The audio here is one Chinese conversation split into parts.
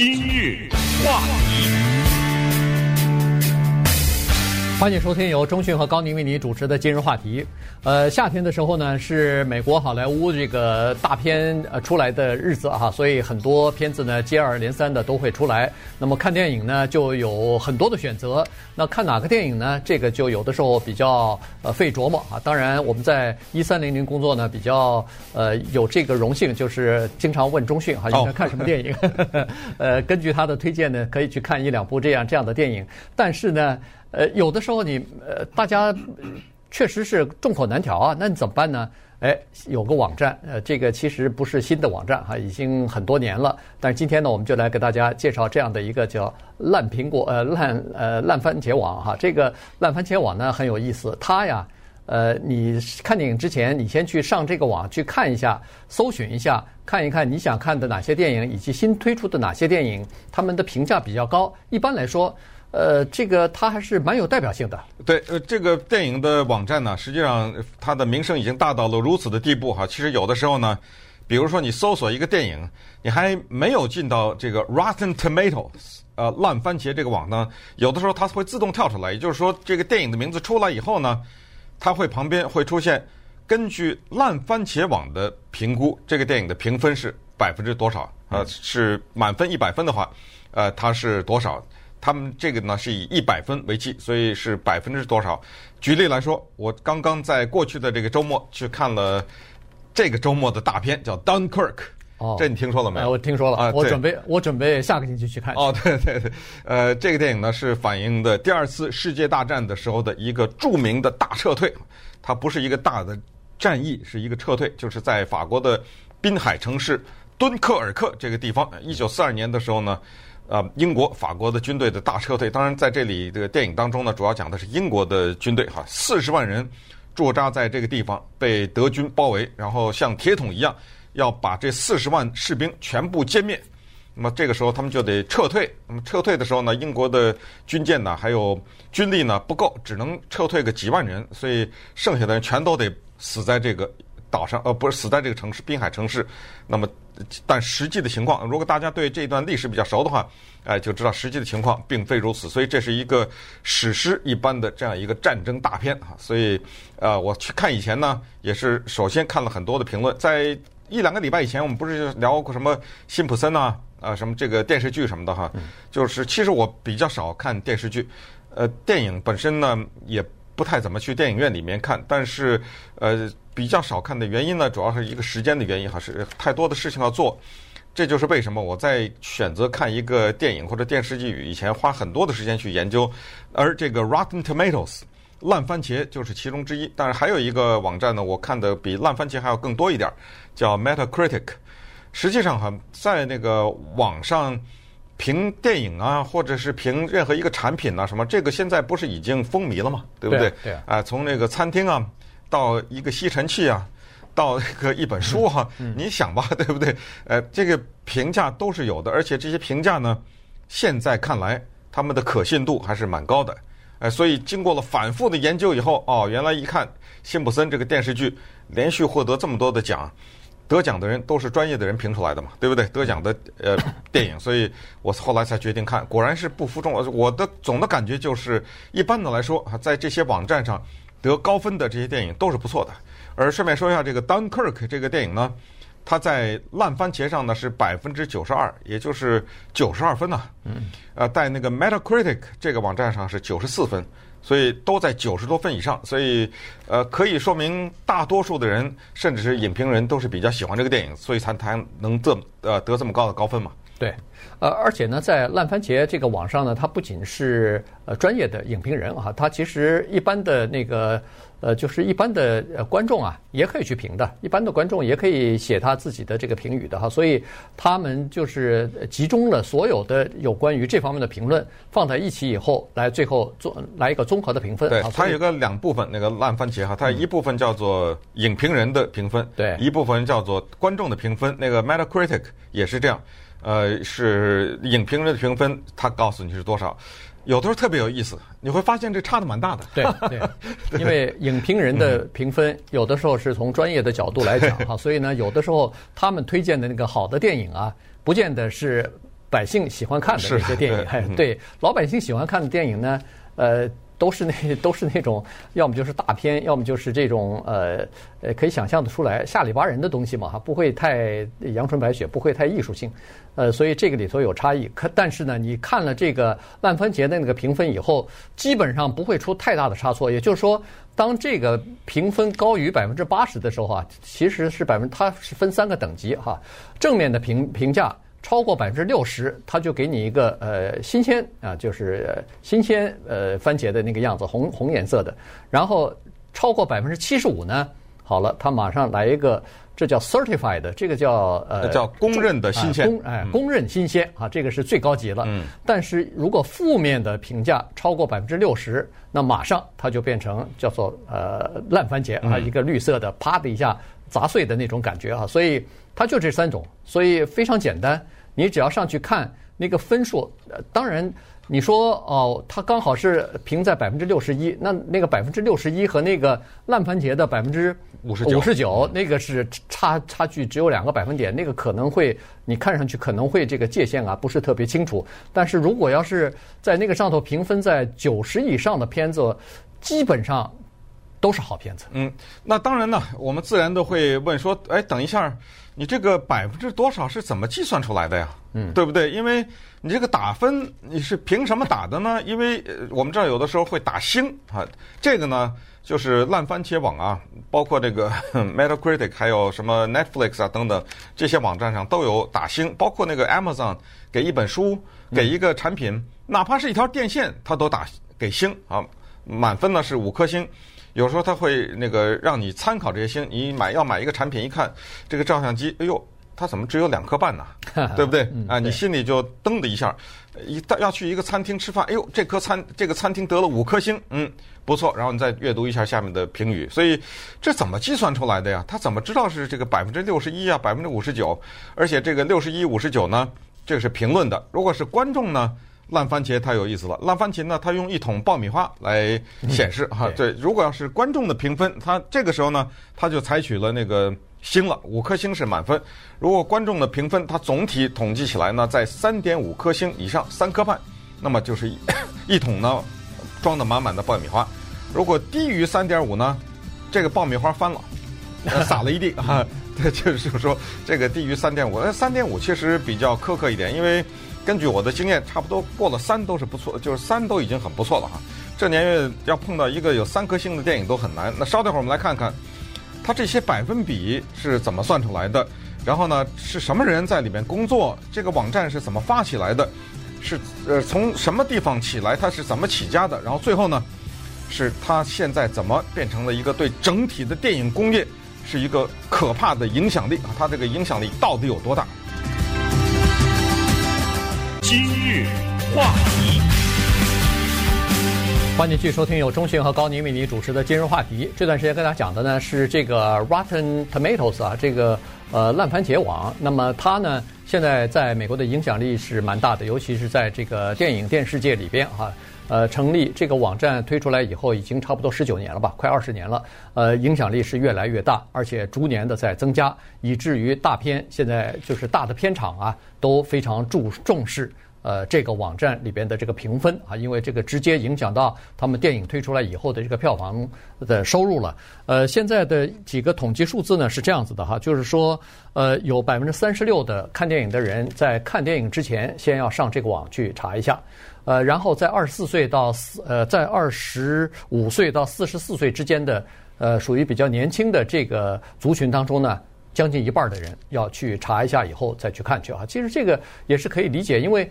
今日话题。欢迎收听由中讯和高宁为你主持的今日话题。呃，夏天的时候呢，是美国好莱坞这个大片呃出来的日子哈，所以很多片子呢接二连三的都会出来。那么看电影呢就有很多的选择。那看哪个电影呢？这个就有的时候比较呃费琢磨啊。当然我们在一三零零工作呢比较呃有这个荣幸，就是经常问中讯哈，应该看什么电影？呃，根据他的推荐呢，可以去看一两部这样这样的电影。但是呢。呃，有的时候你呃，大家确实是众口难调啊，那你怎么办呢？哎，有个网站，呃，这个其实不是新的网站哈，已经很多年了。但是今天呢，我们就来给大家介绍这样的一个叫“烂苹果”呃烂呃烂番茄网哈。这个烂番茄网呢很有意思，它呀，呃，你看电影之前，你先去上这个网去看一下，搜寻一下，看一看你想看的哪些电影，以及新推出的哪些电影，他们的评价比较高。一般来说。呃，这个它还是蛮有代表性的。对，呃，这个电影的网站呢，实际上它的名声已经大到了如此的地步哈。其实有的时候呢，比如说你搜索一个电影，你还没有进到这个 Rotten Tomatoes，呃，烂番茄这个网呢，有的时候它会自动跳出来。也就是说，这个电影的名字出来以后呢，它会旁边会出现根据烂番茄网的评估，这个电影的评分是百分之多少？呃，是满分一百分的话，呃，它是多少？他们这个呢是以一百分为计，所以是百分之多少？举例来说，我刚刚在过去的这个周末去看了这个周末的大片，叫《Dunkirk》。哦，这你听说了没有？我听说了啊，我准备我准备下个星期去看。哦，对对对，呃，这个电影呢是反映的第二次世界大战的时候的一个著名的大撤退。它不是一个大的战役，是一个撤退，就是在法国的滨海城市敦刻尔克这个地方。一九四二年的时候呢。呃，英国、法国的军队的大撤退，当然在这里这个电影当中呢，主要讲的是英国的军队哈，四十万人驻扎在这个地方，被德军包围，然后像铁桶一样要把这四十万士兵全部歼灭。那么这个时候他们就得撤退。那么撤退的时候呢，英国的军舰呢还有军力呢不够，只能撤退个几万人，所以剩下的人全都得死在这个岛上，呃，不是死在这个城市滨海城市。那么。但实际的情况，如果大家对这段历史比较熟的话，哎，就知道实际的情况并非如此。所以这是一个史诗一般的这样一个战争大片啊。所以，呃，我去看以前呢，也是首先看了很多的评论。在一两个礼拜以前，我们不是聊过什么辛普森啊，啊，什么这个电视剧什么的哈。就是其实我比较少看电视剧，呃，电影本身呢也不太怎么去电影院里面看，但是呃。比较少看的原因呢，主要是一个时间的原因，还是太多的事情要做。这就是为什么我在选择看一个电影或者电视剧以前，花很多的时间去研究。而这个 Rotten Tomatoes 烂番茄就是其中之一。但是还有一个网站呢，我看的比烂番茄还要更多一点，叫 Metacritic。实际上哈，在那个网上评电影啊，或者是评任何一个产品啊，什么这个现在不是已经风靡了吗？对不对？对啊。啊，从那个餐厅啊。到一个吸尘器啊，到一个一本书哈、啊，你想吧，对不对？呃，这个评价都是有的，而且这些评价呢，现在看来他们的可信度还是蛮高的。呃，所以经过了反复的研究以后，哦，原来一看辛普森这个电视剧连续获得这么多的奖，得奖的人都是专业的人评出来的嘛，对不对？得奖的呃 电影，所以我后来才决定看，果然是不负众望。我的总的感觉就是，一般的来说啊，在这些网站上。得高分的这些电影都是不错的，而顺便说一下，这个《Dunkirk》这个电影呢，它在烂番茄上呢是百分之九十二，也就是九十二分呐。嗯。呃，在那个 Metacritic 这个网站上是九十四分，所以都在九十多分以上，所以呃，可以说明大多数的人，甚至是影评人都是比较喜欢这个电影，所以才才能这呃得这么高的高分嘛。对，呃，而且呢，在烂番茄这个网上呢，它不仅是呃专业的影评人啊，它其实一般的那个呃，就是一般的呃观众啊，也可以去评的，一般的观众也可以写他自己的这个评语的哈，所以他们就是集中了所有的有关于这方面的评论放在一起以后，来最后做来一个综合的评分。对，它有个两部分，那个烂番茄哈，它一部分叫做影评人的评分，对，一部分叫做观众的评分，那个 Metacritic 也是这样。呃，是影评人的评分，他告诉你是多少，有的时候特别有意思，你会发现这差的蛮大的。对 对，因为影评人的评分有的时候是从专业的角度来讲哈，所以呢，有的时候他们推荐的那个好的电影啊，不见得是百姓喜欢看的那些电影。对，对，老百姓喜欢看的电影呢，呃。都是那 都是那种，要么就是大片，要么就是这种呃呃可以想象的出来下里巴人的东西嘛哈，不会太阳春白雪，不会太艺术性，呃，所以这个里头有差异。可但是呢，你看了这个烂番茄的那个评分以后，基本上不会出太大的差错。也就是说，当这个评分高于百分之八十的时候啊，其实是百分它是分三个等级哈，正面的评评价。超过百分之六十，他就给你一个呃新鲜啊，就是新鲜呃番茄的那个样子，红红颜色的。然后超过百分之七十五呢，好了，他马上来一个，这叫 certified，这个叫呃叫公认的新鲜，公哎公认新鲜啊，这个是最高级了。嗯。但是如果负面的评价超过百分之六十，那马上它就变成叫做呃烂番茄啊，一个绿色的，啪的一下砸碎的那种感觉啊，所以。它就这三种，所以非常简单。你只要上去看那个分数，呃，当然你说哦，它刚好是评在百分之六十一，那那个百分之六十一和那个烂番茄的百分之五十五十九，那个是差差距只有两个百分点，那个可能会你看上去可能会这个界限啊不是特别清楚。但是如果要是在那个上头评分在九十以上的片子，基本上都是好片子。嗯，那当然呢，我们自然都会问说，哎，等一下。你这个百分之多少是怎么计算出来的呀？嗯，对不对？因为你这个打分你是凭什么打的呢？因为我们这儿有的时候会打星啊，这个呢就是烂番茄网啊，包括这个 Metacritic，还有什么 Netflix 啊等等这些网站上都有打星，包括那个 Amazon 给一本书、给一个产品，哪怕是一条电线，它都打给星啊，满分呢是五颗星。有时候他会那个让你参考这些星，你买要买一个产品，一看这个照相机，哎呦，它怎么只有两颗半呢？对不对？啊，你心里就噔的一下。一到要去一个餐厅吃饭，哎呦，这颗餐这个餐厅得了五颗星，嗯，不错。然后你再阅读一下下面的评语，所以这怎么计算出来的呀？他怎么知道是这个百分之六十一啊，百分之五十九？而且这个六十一、五十九呢，这个是评论的。如果是观众呢？烂番茄太有意思了，烂番茄呢，它用一桶爆米花来显示哈，对，如果要是观众的评分，它这个时候呢，它就采取了那个星了，五颗星是满分。如果观众的评分，它总体统计起来呢，在三点五颗星以上，三颗半，那么就是一一桶呢装的满满的爆米花。如果低于三点五呢，这个爆米花翻了，撒了一地哈，这就是说这个低于三点五，那三点五确实比较苛刻一点，因为。根据我的经验，差不多过了三都是不错，就是三都已经很不错了哈。这年月要碰到一个有三颗星的电影都很难。那稍等会儿我们来看看，它这些百分比是怎么算出来的？然后呢，是什么人在里面工作？这个网站是怎么发起来的？是呃从什么地方起来？它是怎么起家的？然后最后呢，是它现在怎么变成了一个对整体的电影工业是一个可怕的影响力啊？它这个影响力到底有多大？今日话题，欢迎继续收听由中讯和高宁为您主持的今日话题。这段时间跟大家讲的呢是这个 Rotten Tomatoes 啊，这个呃烂番茄网。那么它呢现在在美国的影响力是蛮大的，尤其是在这个电影电视界里边哈。呃，成立这个网站推出来以后，已经差不多十九年了吧，快二十年了。呃，影响力是越来越大，而且逐年的在增加，以至于大片现在就是大的片场啊都非常注重视呃这个网站里边的这个评分啊，因为这个直接影响到他们电影推出来以后的这个票房的收入了。呃，现在的几个统计数字呢是这样子的哈，就是说呃有百分之三十六的看电影的人在看电影之前先要上这个网去查一下。呃，然后在二十四岁到四呃，在二十五岁到四十四岁之间的呃，属于比较年轻的这个族群当中呢，将近一半的人要去查一下以后再去看去啊。其实这个也是可以理解，因为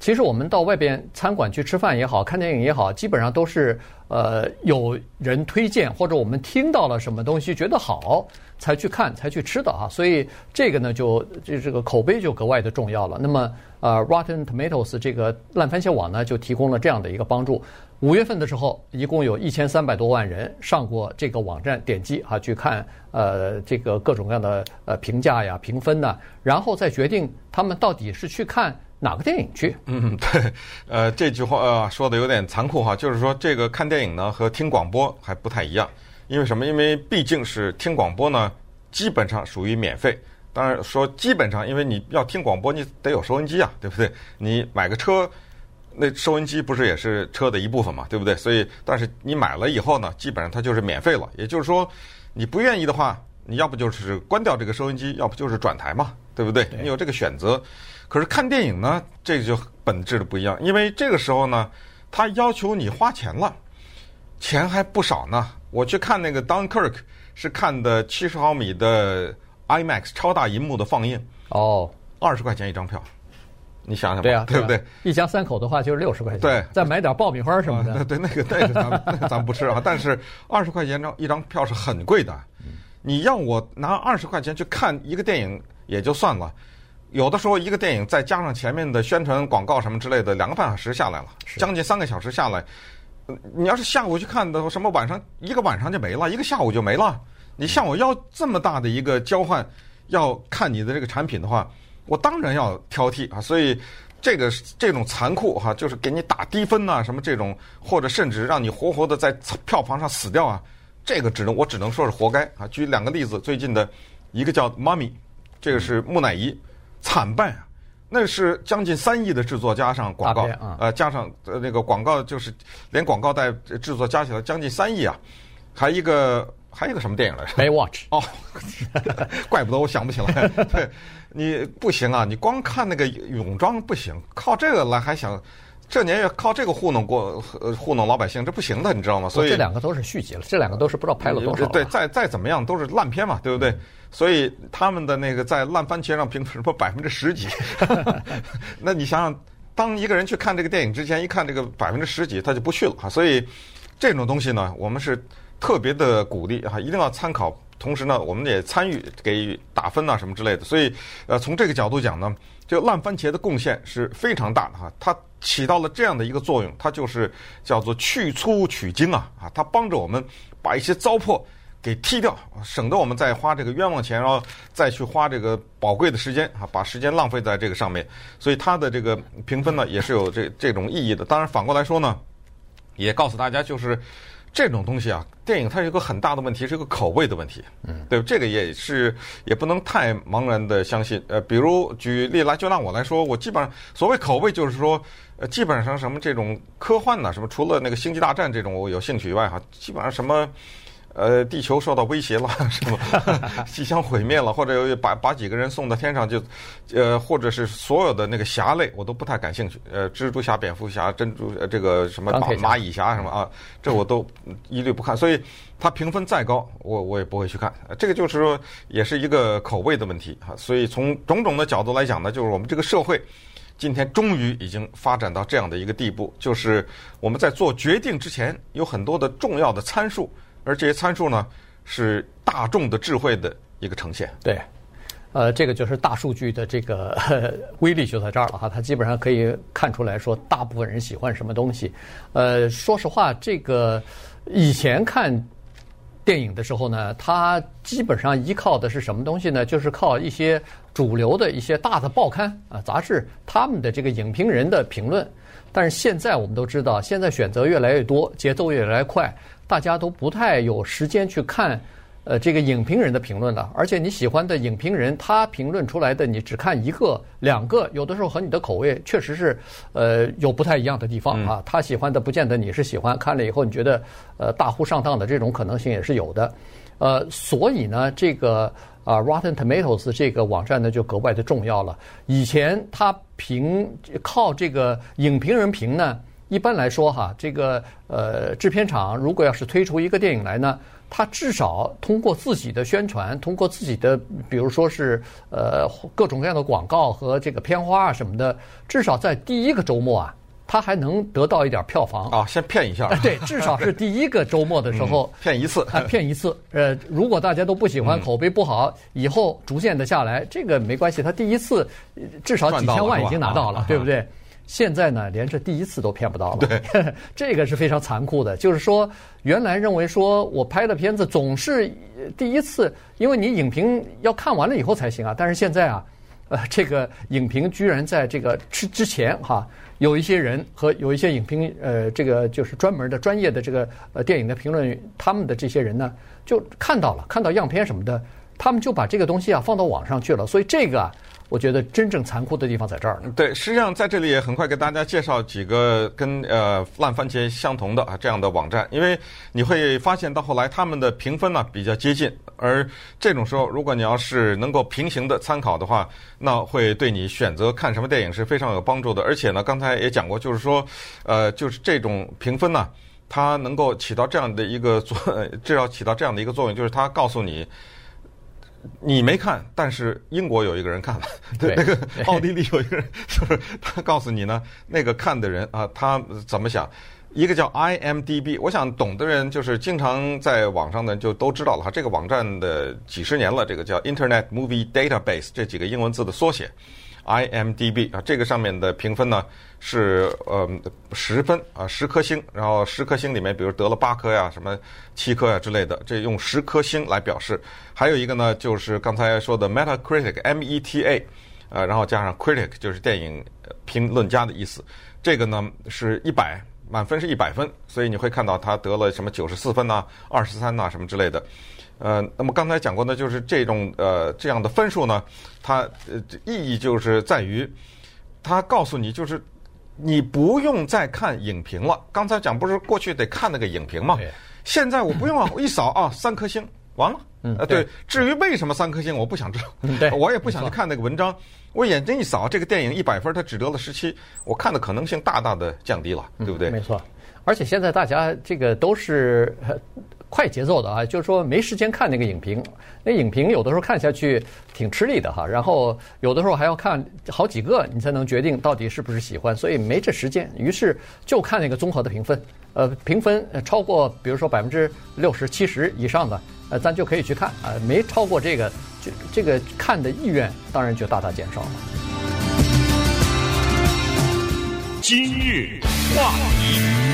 其实我们到外边餐馆去吃饭也好看电影也好，基本上都是呃有人推荐或者我们听到了什么东西觉得好才去看才去吃的啊。所以这个呢，就就这个口碑就格外的重要了。那么。呃，Rotten Tomatoes 这个烂番茄网呢，就提供了这样的一个帮助。五月份的时候，一共有一千三百多万人上过这个网站，点击啊去看呃这个各种各样的呃评价呀、评分呐，然后再决定他们到底是去看哪个电影去。嗯，对，呃，这句话呃说的有点残酷哈，就是说这个看电影呢和听广播还不太一样，因为什么？因为毕竟是听广播呢，基本上属于免费。当然说基本上，因为你要听广播，你得有收音机啊，对不对？你买个车，那收音机不是也是车的一部分嘛，对不对？所以，但是你买了以后呢，基本上它就是免费了。也就是说，你不愿意的话，你要不就是关掉这个收音机，要不就是转台嘛，对不对？你有这个选择。可是看电影呢，这个就本质的不一样，因为这个时候呢，他要求你花钱了，钱还不少呢。我去看那个《Dunkirk》，是看的七十毫米的 IMAX 超大银幕的放映。哦，二十块钱一张票，你想想吧，对啊，对不对？一家三口的话就是六十块钱。对，再买点爆米花什么的。对，那个那个咱们那个咱们不吃啊。但是二十块钱张一张票是很贵的。你要我拿二十块钱去看一个电影也就算了。有的时候，一个电影再加上前面的宣传广告什么之类的，两个半小时下来了，将近三个小时下来，你要是下午去看的，什么晚上一个晚上就没了，一个下午就没了。你向我要这么大的一个交换，要看你的这个产品的话，我当然要挑剔啊。所以这个这种残酷哈，就是给你打低分呐，什么这种，或者甚至让你活活的在票房上死掉啊，这个只能我只能说是活该啊。举两个例子，最近的一个叫《妈咪》，这个是木乃伊。惨败啊！那是将近三亿的制作加上广告，呃，加上呃那个广告就是连广告带制作加起来将近三亿啊！还一个还一个什么电影来着？Baywatch 哦，怪不得我想不起来。对，你不行啊！你光看那个泳装不行，靠这个来还想这年月靠这个糊弄过糊弄老百姓，这不行的，你知道吗？所以这两个都是续集了，这两个都是不知道拍了多少。对，再再怎么样都是烂片嘛，对不对？嗯所以他们的那个在烂番茄上评什么百分之十几 那你想想，当一个人去看这个电影之前，一看这个百分之十几，他就不去了哈。所以这种东西呢，我们是特别的鼓励哈，一定要参考，同时呢，我们也参与给予打分啊什么之类的。所以呃，从这个角度讲呢，这个烂番茄的贡献是非常大的哈，它起到了这样的一个作用，它就是叫做去粗取精啊啊，它帮着我们把一些糟粕。给踢掉，省得我们再花这个冤枉钱，然后再去花这个宝贵的时间啊，把时间浪费在这个上面。所以它的这个评分呢，也是有这这种意义的。当然反过来说呢，也告诉大家，就是这种东西啊，电影它有一个很大的问题，是一个口味的问题。嗯，对，这个也是也不能太茫然的相信。呃，比如举例来，就拿我来说，我基本上所谓口味，就是说，呃，基本上什么这种科幻呐，什么除了那个星际大战这种我有兴趣以外，哈，基本上什么。呃，地球受到威胁了，是吧？即将毁灭了，或者有把把几个人送到天上就，呃，或者是所有的那个侠类，我都不太感兴趣。呃，蜘蛛侠、蝙蝠侠、珍珠呃，这个什么蚂蚂蚁侠什么啊，这我都一律不看。所以它评分再高，我我也不会去看。这个就是说，也是一个口味的问题哈。所以从种种的角度来讲呢，就是我们这个社会今天终于已经发展到这样的一个地步，就是我们在做决定之前有很多的重要的参数。而这些参数呢，是大众的智慧的一个呈现。对，呃，这个就是大数据的这个 威力就在这儿了哈，它基本上可以看出来说，大部分人喜欢什么东西。呃，说实话，这个以前看电影的时候呢，它基本上依靠的是什么东西呢？就是靠一些主流的一些大的报刊啊、杂志他们的这个影评人的评论。但是现在我们都知道，现在选择越来越多，节奏越来越快。大家都不太有时间去看，呃，这个影评人的评论了。而且你喜欢的影评人，他评论出来的，你只看一个、两个，有的时候和你的口味确实是，呃，有不太一样的地方啊。他喜欢的不见得你是喜欢，看了以后你觉得，呃，大呼上当的这种可能性也是有的。呃，所以呢，这个啊，Rotten Tomatoes 这个网站呢就格外的重要了。以前他评靠这个影评人评呢。一般来说，哈，这个呃，制片厂如果要是推出一个电影来呢，它至少通过自己的宣传，通过自己的，比如说是呃各种各样的广告和这个片花啊什么的，至少在第一个周末啊，它还能得到一点票房啊，先骗一下。对，至少是第一个周末的时候骗一次，啊，骗一次。呃，如果大家都不喜欢，口碑不好，以后逐渐的下来，这个没关系，他第一次至少几千万已经拿到了，对不对？现在呢，连这第一次都骗不到了。对，这个是非常残酷的。就是说，原来认为说我拍的片子总是第一次，因为你影评要看完了以后才行啊。但是现在啊，呃，这个影评居然在这个之之前哈，有一些人和有一些影评，呃，这个就是专门的专业的这个呃电影的评论，他们的这些人呢，就看到了，看到样片什么的。他们就把这个东西啊放到网上去了。所以这个啊，我觉得真正残酷的地方在这儿呢。对，实际上在这里也很快给大家介绍几个跟呃烂番茄相同的啊这样的网站，因为你会发现到后来他们的评分呢比较接近，而这种时候如果你要是能够平行的参考的话，那会对你选择看什么电影是非常有帮助的。而且呢，刚才也讲过，就是说，呃，就是这种评分呢，它能够起到这样的一个作，至少起到这样的一个作用，就是它告诉你。你没看，但是英国有一个人看了，对，那个奥地利有一个人，就是他告诉你呢，那个看的人啊，他怎么想？一个叫 IMDB，我想懂的人就是经常在网上的就都知道了哈。这个网站的几十年了，这个叫 Internet Movie Database，这几个英文字的缩写。IMDB 啊，这个上面的评分呢是呃十分啊，十颗星，然后十颗星里面，比如得了八颗呀，什么七颗呀之类的，这用十颗星来表示。还有一个呢，就是刚才说的 Metacritic，M-E-T-A，呃，然后加上 Critic，就是电影评论家的意思。这个呢是一百，满分是一百分，所以你会看到他得了什么九十四分呐、二十三呐什么之类的。呃，那么刚才讲过呢，就是这种呃这样的分数呢，它呃意义就是在于，它告诉你就是你不用再看影评了。刚才讲不是过去得看那个影评吗？现在我不用啊，我一扫啊，三颗星完了。嗯，呃对。至于为什么三颗星，我不想知道。对。我也不想去看那个文章。我眼睛一扫，这个电影一百分，它只得了十七，我看的可能性大大的降低了，对不对？没错。而且现在大家这个都是。快节奏的啊，就是说没时间看那个影评，那影评有的时候看下去挺吃力的哈，然后有的时候还要看好几个，你才能决定到底是不是喜欢，所以没这时间，于是就看那个综合的评分，呃，评分超过比如说百分之六十七十以上的，呃，咱就可以去看啊，没超过这个，这这个看的意愿当然就大大减少了。今日话题。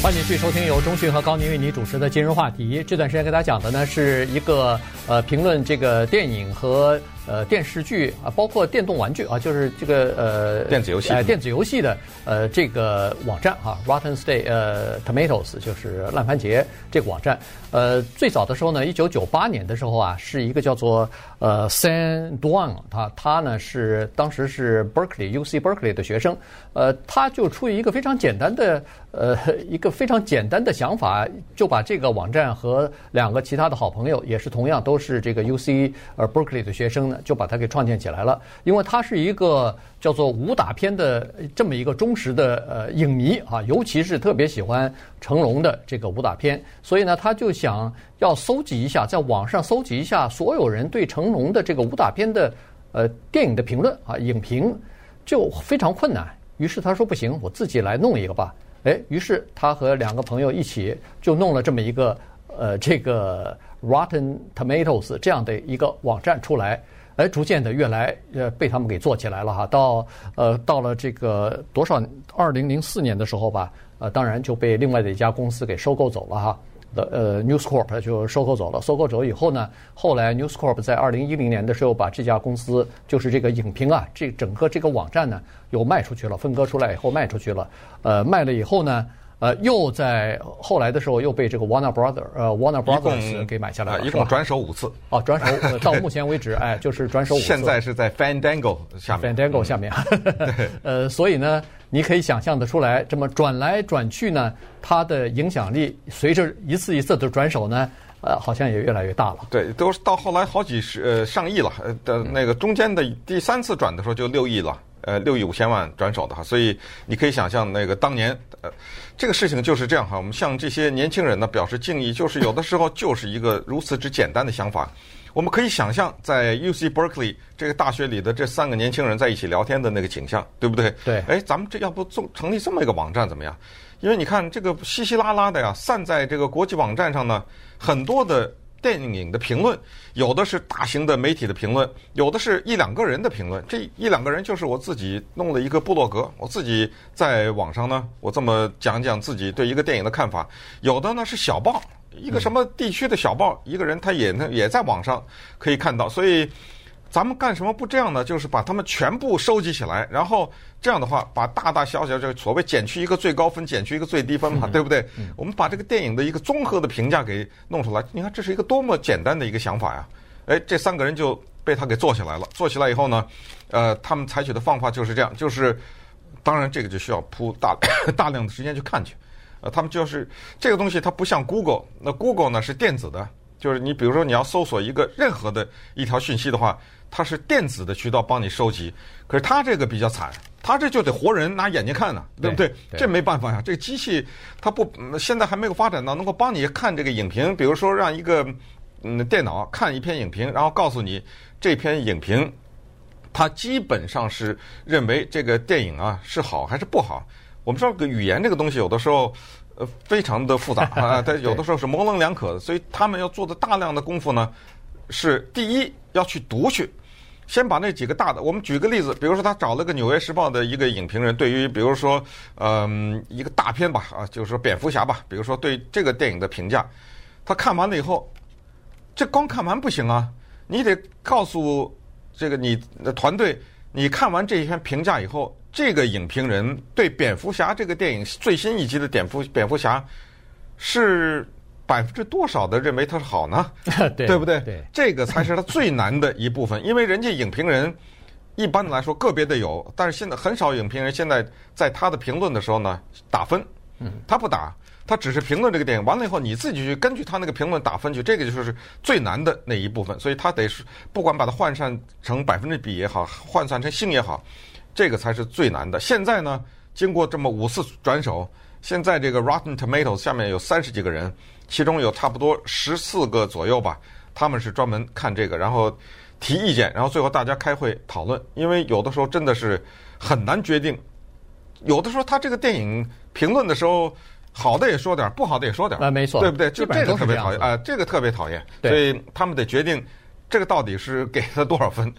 欢迎继续收听由中讯和高宁为你主持的今日话题。这段时间给大家讲的呢，是一个呃评论这个电影和。呃，电视剧啊，包括电动玩具啊，就是这个呃电子游戏，呃，电子游戏的呃这个网站啊，Rotten State 呃 Tomatoes 就是烂番茄这个网站。呃，最早的时候呢，一九九八年的时候啊，是一个叫做呃 San Duan，他他呢是当时是 Berkeley UC Berkeley 的学生，呃，他就出于一个非常简单的呃 一个非常简单的想法，就把这个网站和两个其他的好朋友，也是同样都是这个 UC 呃 Berkeley 的学生呢。就把它给创建起来了，因为他是一个叫做武打片的这么一个忠实的呃影迷啊，尤其是特别喜欢成龙的这个武打片，所以呢，他就想要搜集一下，在网上搜集一下所有人对成龙的这个武打片的呃电影的评论啊，影评就非常困难。于是他说不行，我自己来弄一个吧。哎，于是他和两个朋友一起就弄了这么一个呃这个 Rotten Tomatoes 这样的一个网站出来。哎，逐渐的越来呃被他们给做起来了哈，到呃到了这个多少二零零四年的时候吧，呃当然就被另外的一家公司给收购走了哈，的呃 News Corp 就收购走了，收购走以后呢，后来 News Corp 在二零一零年的时候把这家公司就是这个影评啊，这整个这个网站呢又卖出去了，分割出来以后卖出去了，呃卖了以后呢。呃，又在后来的时候又被这个 Warner Brother 呃 Warner Brothers 给买下来了，一共转手五次。哦，转手到目前为止，哎，就是转手五次。现在是在 Fandango 下面。Fandango 下面。呃，所以呢，你可以想象的出来，这么转来转去呢，它的影响力随着一次一次的转手呢，呃，好像也越来越大了。对，都是到后来好几十呃上亿了，呃的那个中间的第三次转的时候就六亿了。呃，六亿五千万转手的哈，所以你可以想象那个当年，呃，这个事情就是这样哈。我们向这些年轻人呢表示敬意，就是有的时候就是一个如此之简单的想法。我们可以想象在 UC Berkeley 这个大学里的这三个年轻人在一起聊天的那个景象，对不对？对。哎，咱们这要不做成立这么一个网站怎么样？因为你看这个稀稀拉拉的呀，散在这个国际网站上呢，很多的。电影的评论，有的是大型的媒体的评论，有的是一两个人的评论。这一两个人就是我自己弄了一个部落格，我自己在网上呢，我这么讲讲自己对一个电影的看法。有的呢是小报，一个什么地区的小报，一个人他也能也在网上可以看到。所以咱们干什么不这样呢？就是把他们全部收集起来，然后这样的话，把大大小小这个所谓减去一个最高分，减去一个最低分嘛，对不对？我们把这个电影的一个综合的评价给弄出来。你看，这是一个多么简单的一个想法呀！哎，这三个人就被他给做起来了。做起来以后呢，呃，他们采取的方法就是这样，就是当然这个就需要铺大大量的时间去看去。呃，他们就是这个东西，它不像 Google，那 Google 呢是电子的，就是你比如说你要搜索一个任何的一条讯息的话。它是电子的渠道帮你收集，可是它这个比较惨，它这就得活人拿眼睛看呢，对不对？对，这没办法呀，这个机器它不现在还没有发展到能够帮你看这个影评，比如说让一个嗯电脑看一篇影评，然后告诉你这篇影评，它基本上是认为这个电影啊是好还是不好。我们说个语言这个东西有的时候呃非常的复杂 啊，它有的时候是模棱两可的，所以他们要做的大量的功夫呢。是第一要去读去，先把那几个大的，我们举个例子，比如说他找了个《纽约时报》的一个影评人，对于比如说嗯一个大片吧啊，就是说蝙蝠侠吧，比如说对这个电影的评价，他看完了以后，这光看完不行啊，你得告诉这个你的团队，你看完这一篇评价以后，这个影评人对蝙蝠侠这个电影最新一集的蝙蝠蝙蝠侠是。百分之多少的认为它是好呢？对，对不对？对，这个才是它最难的一部分，因为人家影评人一般的来说个别的有，但是现在很少影评人现在在他的评论的时候呢打分，嗯，他不打，他只是评论这个电影，完了以后你自己去根据他那个评论打分去，这个就是最难的那一部分，所以他得是不管把它换算成百分之比也好，换算成星也好，这个才是最难的。现在呢，经过这么五次转手，现在这个 Rotten Tomatoes 下面有三十几个人。其中有差不多十四个左右吧，他们是专门看这个，然后提意见，然后最后大家开会讨论。因为有的时候真的是很难决定，有的时候他这个电影评论的时候，好的也说点，不好的也说点，啊，没错，对不对？就这个特别讨厌啊，这个特别讨厌，所以他们得决定这个到底是给他多少分。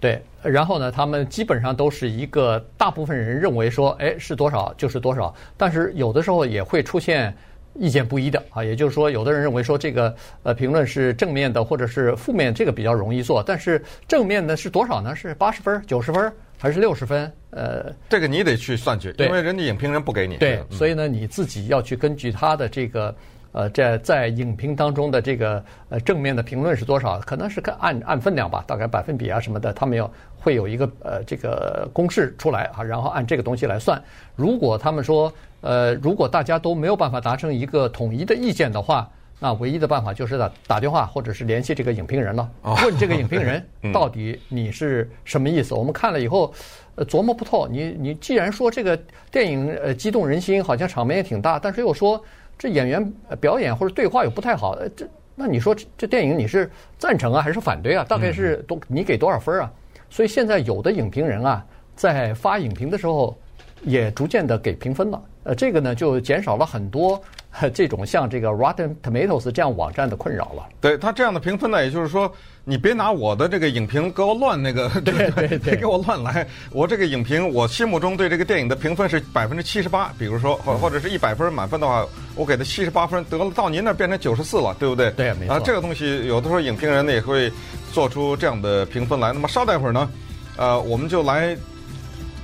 对，然后呢，他们基本上都是一个大部分人认为说，哎，是多少就是多少，但是有的时候也会出现。意见不一的啊，也就是说，有的人认为说这个呃评论是正面的，或者是负面，这个比较容易做。但是正面的是多少呢？是八十分、九十分还是六十分？呃，这个你得去算去，因为人家影评人不给你。对，所以呢，你自己要去根据他的这个呃在在影评当中的这个呃正面的评论是多少，可能是看按按分量吧，大概百分比啊什么的，他们要会有一个呃这个公式出来啊，然后按这个东西来算。如果他们说。呃，如果大家都没有办法达成一个统一的意见的话，那唯一的办法就是打打电话或者是联系这个影评人了，问这个影评人 到底你是什么意思？我们看了以后，呃，琢磨不透。你你既然说这个电影呃激动人心，好像场面也挺大，但是又说这演员表演或者对话又不太好，这那你说这电影你是赞成啊还是反对啊？大概是多你给多少分啊？所以现在有的影评人啊，在发影评的时候也逐渐的给评分了。呃，这个呢就减少了很多 这种像这个 Rotten Tomatoes 这样网站的困扰了。对他这样的评分呢，也就是说，你别拿我的这个影评给我乱那个，对对对，别给我乱来。我这个影评，我心目中对这个电影的评分是百分之七十八，比如说或或者是一百分满分的话，我给他七十八分，得了，到您那变成九十四了，对不对？对，没错。啊，这个东西有的时候影评人呢也会做出这样的评分来。那么稍待会儿呢，呃，我们就来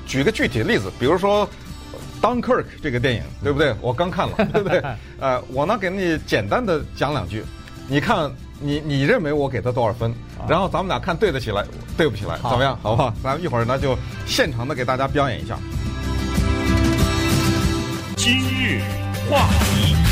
举个具体的例子，比如说。Dunkirk 这个电影对不对？我刚看了，对不对？呃，我呢给你简单的讲两句，你看你你认为我给他多少分？然后咱们俩看对得起来，对不起来，怎么样？好不好？咱们一会儿呢就现场的给大家表演一下。今日话题。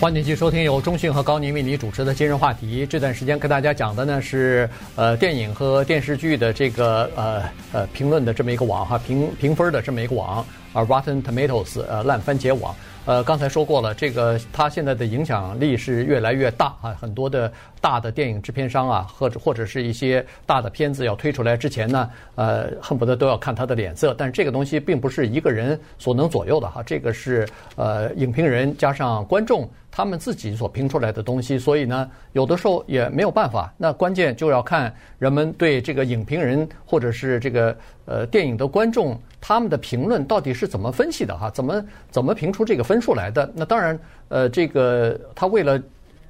欢迎继续收听由中讯和高宁为你主持的今日话题。这段时间跟大家讲的呢是呃电影和电视剧的这个呃呃评论的这么一个网哈评评分的这么一个网啊 Rotten Tomatoes 呃烂番茄网。呃，刚才说过了，这个它现在的影响力是越来越大啊，很多的大的电影制片商啊，或者或者是一些大的片子要推出来之前呢，呃，恨不得都要看它的脸色。但是这个东西并不是一个人所能左右的哈，这个是呃影评人加上观众他们自己所评出来的东西，所以呢，有的时候也没有办法。那关键就要看人们对这个影评人或者是这个呃电影的观众。他们的评论到底是怎么分析的哈？怎么怎么评出这个分数来的？那当然，呃，这个他为了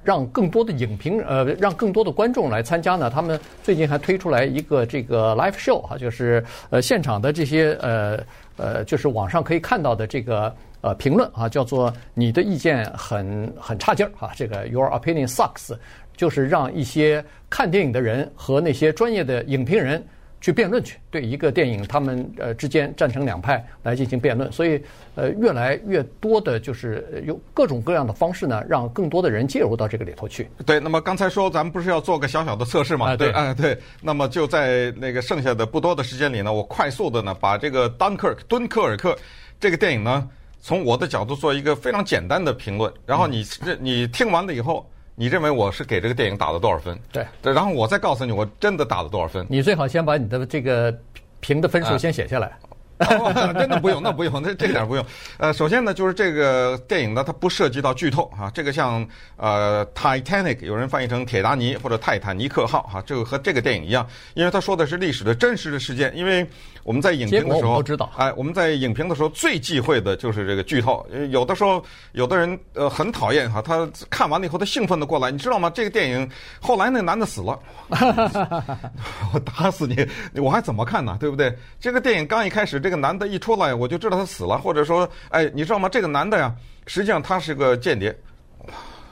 让更多的影评呃，让更多的观众来参加呢。他们最近还推出来一个这个 live show 哈，就是呃现场的这些呃呃，就是网上可以看到的这个呃评论啊，叫做你的意见很很差劲儿哈，这个 Your opinion sucks，就是让一些看电影的人和那些专业的影评人。去辩论去，对一个电影，他们呃之间站成两派来进行辩论，所以呃越来越多的就是有各种各样的方式呢，让更多的人介入到这个里头去。对，那么刚才说咱们不是要做个小小的测试吗？啊，对，哎对。那么就在那个剩下的不多的时间里呢，我快速的呢把这个《Dunkirk》敦刻尔克这个电影呢，从我的角度做一个非常简单的评论，然后你这你听完了以后。你认为我是给这个电影打了多少分？对，然后我再告诉你，我真的打了多少分。你最好先把你的这个评的分数先写下来。哦、真的不用，那不用，那这点不用。呃，首先呢，就是这个电影呢，它不涉及到剧透哈、啊。这个像呃《Titanic》，有人翻译成《铁达尼》或者《泰坦尼克号》哈、啊，这个和这个电影一样，因为它说的是历史的真实的事件。因为我们在影评的时候，都知道，哎，我们在影评的时候最忌讳的就是这个剧透。有的时候，有的人呃很讨厌哈，他看完了以后，他兴奋的过来，你知道吗？这个电影后来那男的死了，我打死你，我还怎么看呢？对不对？这个电影刚一开始这。这个男的一出来，我就知道他死了，或者说，哎，你知道吗？这个男的呀，实际上他是个间谍，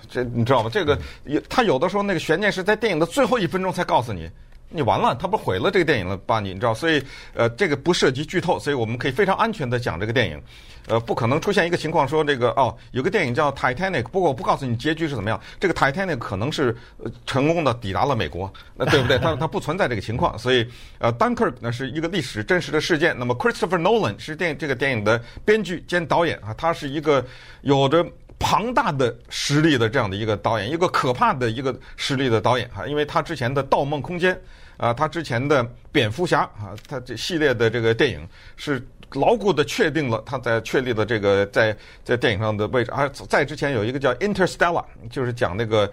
这你知道吗？这个他有的时候那个悬念是在电影的最后一分钟才告诉你。你完了，他不毁了这个电影了吧？你你知道，所以呃，这个不涉及剧透，所以我们可以非常安全的讲这个电影。呃，不可能出现一个情况说这个哦，有个电影叫《Titanic》，不过我不告诉你结局是怎么样。这个《Titanic》可能是呃成功的抵达了美国，那对不对？它它不存在这个情况。所以呃，《Dunkirk》呢是一个历史真实的事件。那么 Christopher Nolan 是电这个电影的编剧兼导演啊，他是一个有着庞大的实力的这样的一个导演，一个可怕的一个实力的导演哈，因为他之前的《盗梦空间》。啊，他之前的蝙蝠侠啊，他这系列的这个电影是牢固的确定了他在确立的这个在在电影上的位置。而在之前有一个叫《Interstellar》，就是讲那个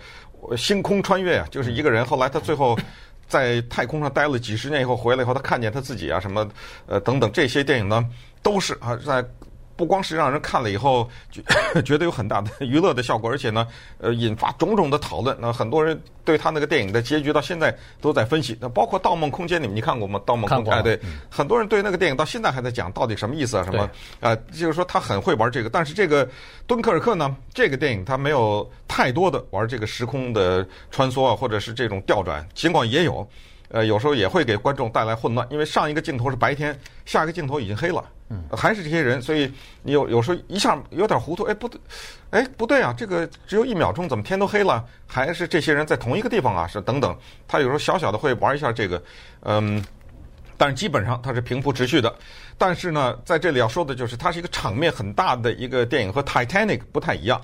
星空穿越啊，就是一个人后来他最后在太空上待了几十年以后回来以后，他看见他自己啊什么呃等等这些电影呢，都是啊在。不光是让人看了以后觉 觉得有很大的 娱乐的效果，而且呢，呃，引发种种的讨论。那很多人对他那个电影的结局到现在都在分析。那包括《盗梦空间》，你们你看过吗？《盗梦空间》哎，对，很多人对那个电影到现在还在讲到底什么意思啊？什么？啊，就是说他很会玩这个。但是这个《敦刻尔克》呢，这个电影它没有太多的玩这个时空的穿梭啊，或者是这种调转，尽管也有。呃，有时候也会给观众带来混乱，因为上一个镜头是白天，下一个镜头已经黑了，嗯，还是这些人，所以你有有时候一下有点糊涂，哎，不对，哎，不对啊，这个只有一秒钟，怎么天都黑了？还是这些人在同一个地方啊？是等等，他有时候小小的会玩一下这个，嗯，但是基本上它是平铺直叙的。但是呢，在这里要说的就是，它是一个场面很大的一个电影，和 Titanic 不太一样。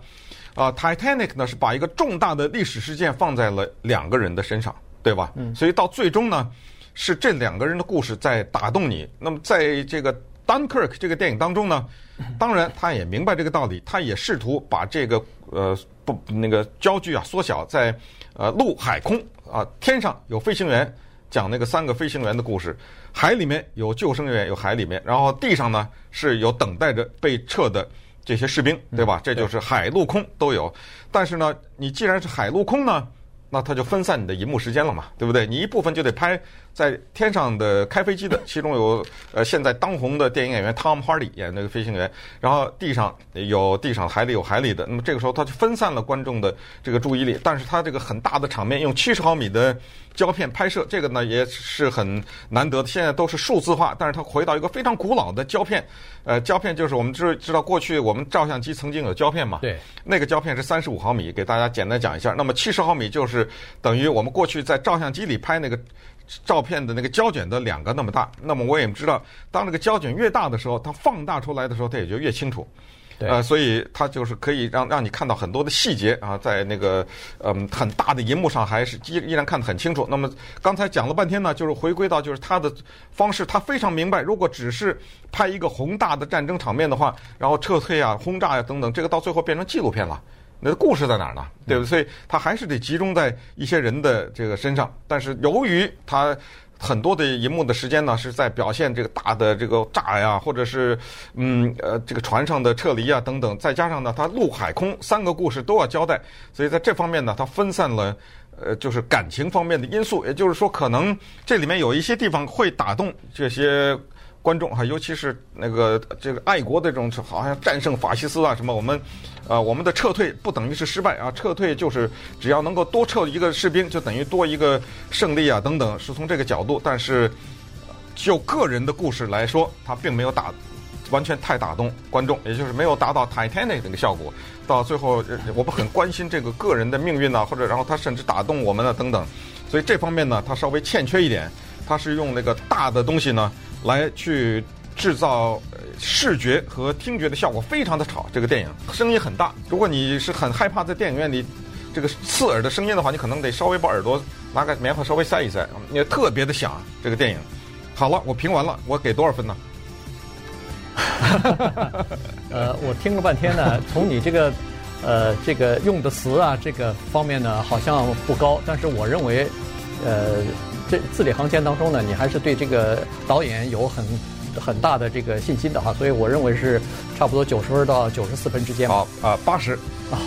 啊，Titanic 呢是把一个重大的历史事件放在了两个人的身上。对吧？嗯，所以到最终呢，是这两个人的故事在打动你。那么在这个《Dunkirk》这个电影当中呢，当然他也明白这个道理，他也试图把这个呃不那个焦距啊缩小在呃陆海空啊，天上有飞行员讲那个三个飞行员的故事，海里面有救生员有海里面，然后地上呢是有等待着被撤的这些士兵，对吧？这就是海陆空都有。但是呢，你既然是海陆空呢？那他就分散你的银幕时间了嘛，对不对？你一部分就得拍在天上的开飞机的，其中有呃现在当红的电影演员 Tom Hardy 演那个飞行员，然后地上有地上，海里有海里的。那么这个时候他就分散了观众的这个注意力，但是他这个很大的场面用七十毫米的胶片拍摄，这个呢也是很难得的。现在都是数字化，但是他回到一个非常古老的胶片，呃，胶片就是我们知知道过去我们照相机曾经有胶片嘛，对，那个胶片是三十五毫米，给大家简单讲一下。那么七十毫米就是。等于我们过去在照相机里拍那个照片的那个胶卷的两个那么大，那么我也知道，当那个胶卷越大的时候，它放大出来的时候，它也就越清楚。呃，所以它就是可以让让你看到很多的细节啊，在那个嗯很大的荧幕上还是依依然看得很清楚。那么刚才讲了半天呢，就是回归到就是它的方式，他非常明白，如果只是拍一个宏大的战争场面的话，然后撤退啊、轰炸呀、啊、等等，这个到最后变成纪录片了。那个故事在哪儿呢？对不对？所以他还是得集中在一些人的这个身上。但是由于他很多的银幕的时间呢是在表现这个大的这个炸呀，或者是嗯呃这个船上的撤离啊等等，再加上呢，它陆海空三个故事都要交代，所以在这方面呢，它分散了呃就是感情方面的因素，也就是说，可能这里面有一些地方会打动这些。观众哈，尤其是那个这个爱国的这种，好像战胜法西斯啊什么，我们，呃，我们的撤退不等于是失败啊，撤退就是只要能够多撤一个士兵，就等于多一个胜利啊等等，是从这个角度。但是就个人的故事来说，他并没有打完全太打动观众，也就是没有达到 Titanic 那个效果。到最后，我们很关心这个个人的命运啊，或者然后他甚至打动我们啊等等，所以这方面呢，他稍微欠缺一点。他是用那个大的东西呢。来去制造视觉和听觉的效果，非常的吵。这个电影声音很大，如果你是很害怕在电影院里这个刺耳的声音的话，你可能得稍微把耳朵拿个棉花稍微塞一塞。也特别的响，这个电影。好了，我评完了，我给多少分呢？呃，我听了半天呢，从你这个呃这个用的词啊这个方面呢，好像不高，但是我认为，呃。这字里行间当中呢，你还是对这个导演有很很大的这个信心的哈，所以我认为是差不多九十分到九十四分之间。好啊，八十啊，